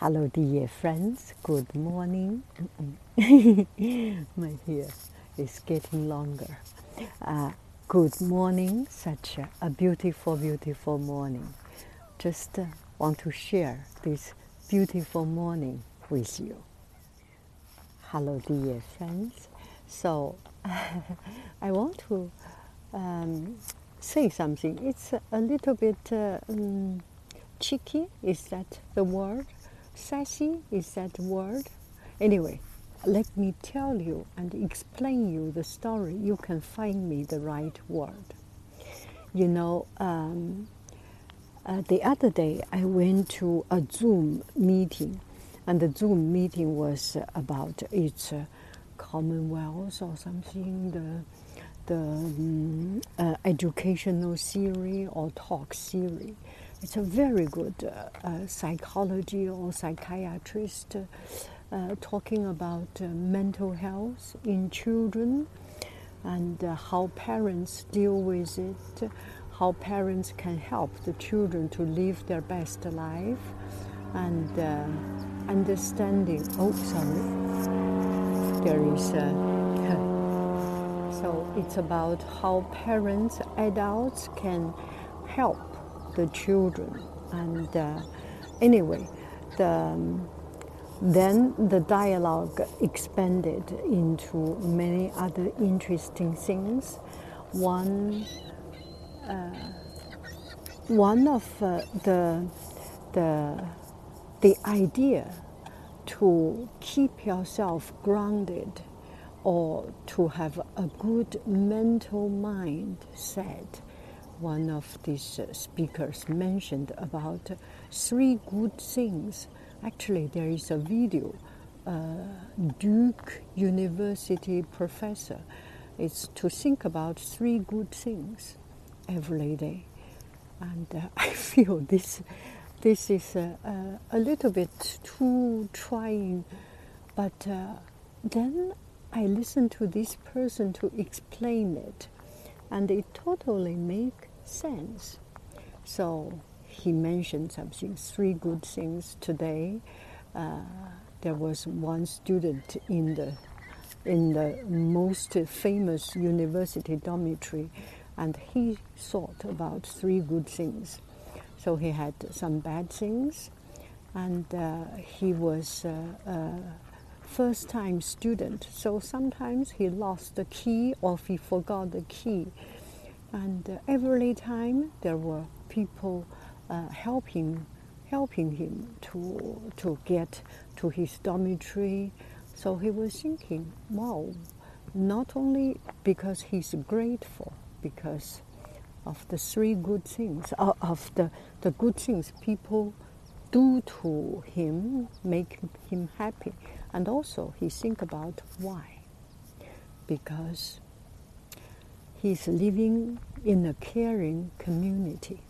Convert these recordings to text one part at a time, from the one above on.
Hello, dear friends. Good morning. My hair is getting longer. Uh, good morning. Such a, a beautiful, beautiful morning. Just uh, want to share this beautiful morning with you. Hello, dear friends. So, I want to um, say something. It's a little bit uh, um, cheeky. Is that the word? Sassy? Is that word? Anyway, let me tell you and explain you the story. You can find me the right word. You know, um, uh, the other day I went to a Zoom meeting, and the Zoom meeting was about its uh, Commonwealth or something, the the um, uh, educational series or talk series. It's a very good uh, uh, psychology or psychiatrist uh, talking about uh, mental health in children and uh, how parents deal with it, how parents can help the children to live their best life, and uh, understanding. Oh, sorry, there is. so it's about how parents, adults can help the children. And uh, anyway, the, um, then the dialogue expanded into many other interesting things. One, uh, one of uh, the, the, the idea to keep yourself grounded or to have a good mental mind mindset one of these uh, speakers mentioned about three good things. Actually, there is a video. Uh, Duke University professor is to think about three good things every day, and uh, I feel this this is a, a, a, little bit too trying, but uh, then I listened to this person to explain it and it totally make sense. So he mentioned something, three good things today. Uh, there was one student in the in the most famous university dormitory, and he thought about three good things. So he had some bad things, and uh, he was. Uh, uh first time student, so sometimes he lost the key or he forgot the key. And uh, every time there were people uh, helping, helping him to, to get to his dormitory. So he was thinking, wow, not only because he's grateful, because of the three good things, uh, of the, the good things people do to him, make him happy. And also he think about why. Because he's living in a caring community.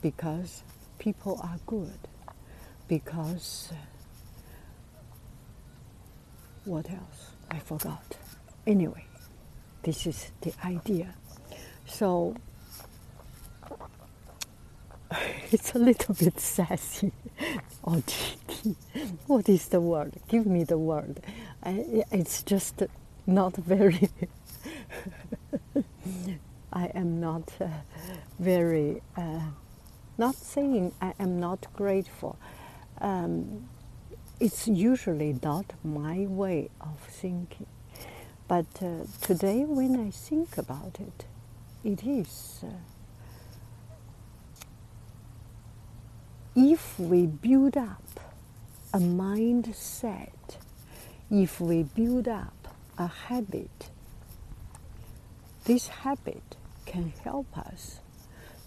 Because people are good. Because uh, what else? I forgot. Anyway, this is the idea. So it's a little bit sassy. GT. What is the word? Give me the word. I, it's just not very. I am not uh, very. Uh, not saying I am not grateful. Um, it's usually not my way of thinking. But uh, today, when I think about it, it is. Uh, if we build up a mindset, if we build up a habit, this habit can help us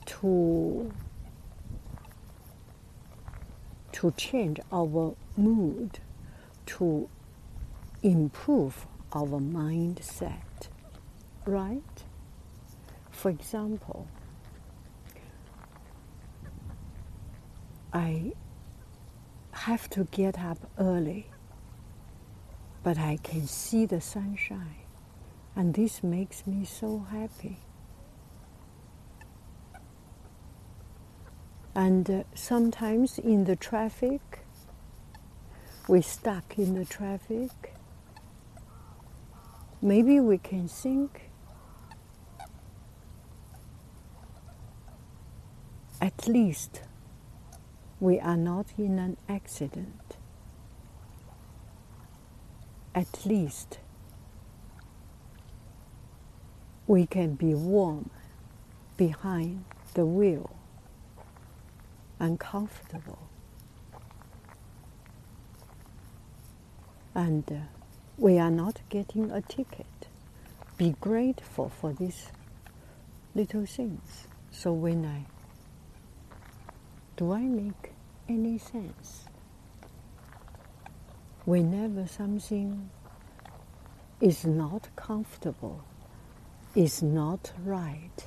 to to change our mood, to improve our mindset, right? For example, I have to get up early, but I can see the sunshine, and this makes me so happy. And uh, sometimes in the traffic, we're stuck in the traffic. Maybe we can think at least we are not in an accident. At least we can be warm behind the wheel uncomfortable. And uh, we are not getting a ticket. Be grateful for these little things. So when I do I make any sense? Whenever something is not comfortable, is not right,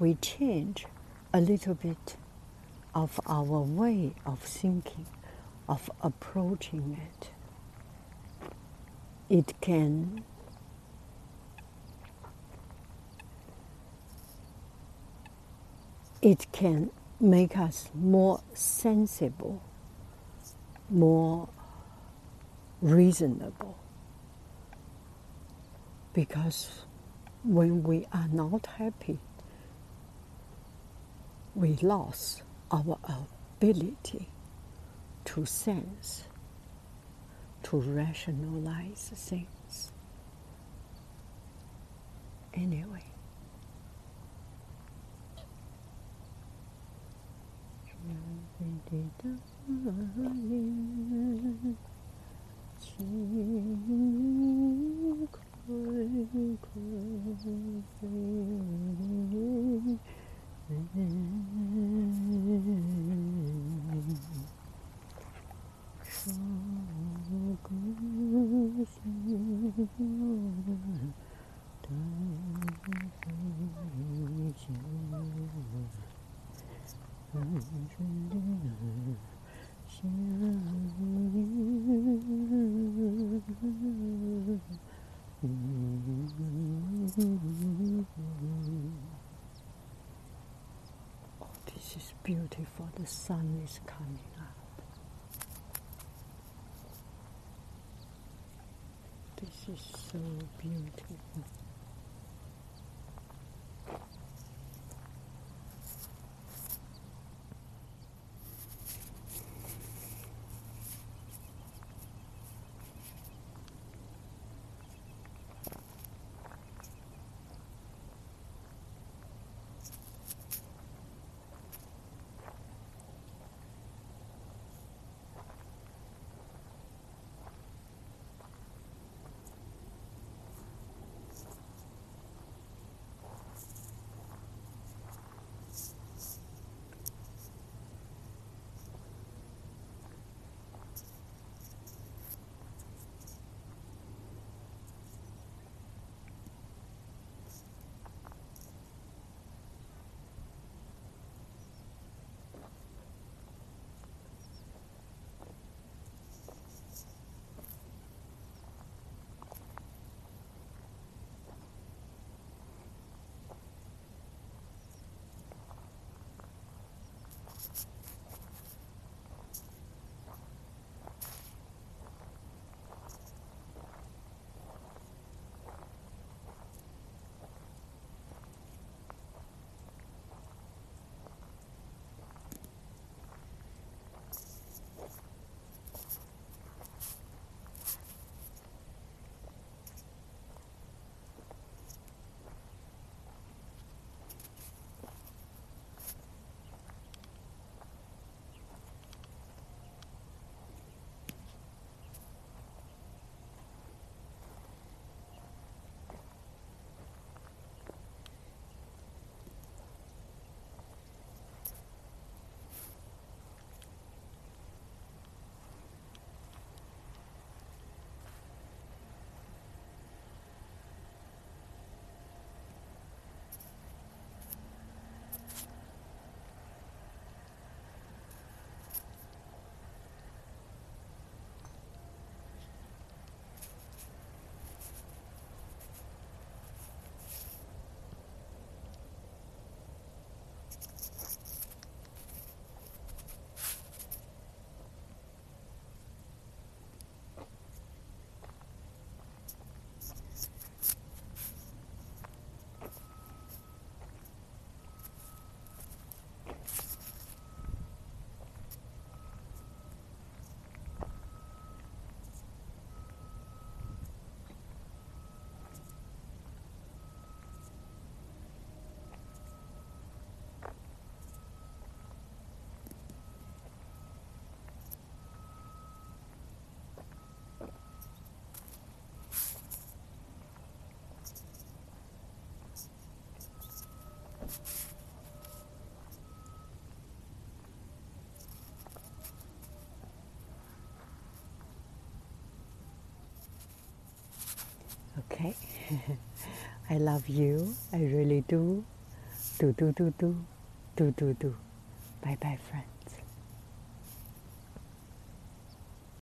we change a little bit of our way of thinking, of approaching it. It can it can make us more sensible, more reasonable. Because when we are not happy, we lost our ability to sense, to rationalize things. Anyway. 기다리는 짐을 걸고 sun is coming up. This is so beautiful. Okay? I love you. I really do. Do, do, do, do. Do, do, do. Bye bye, friend.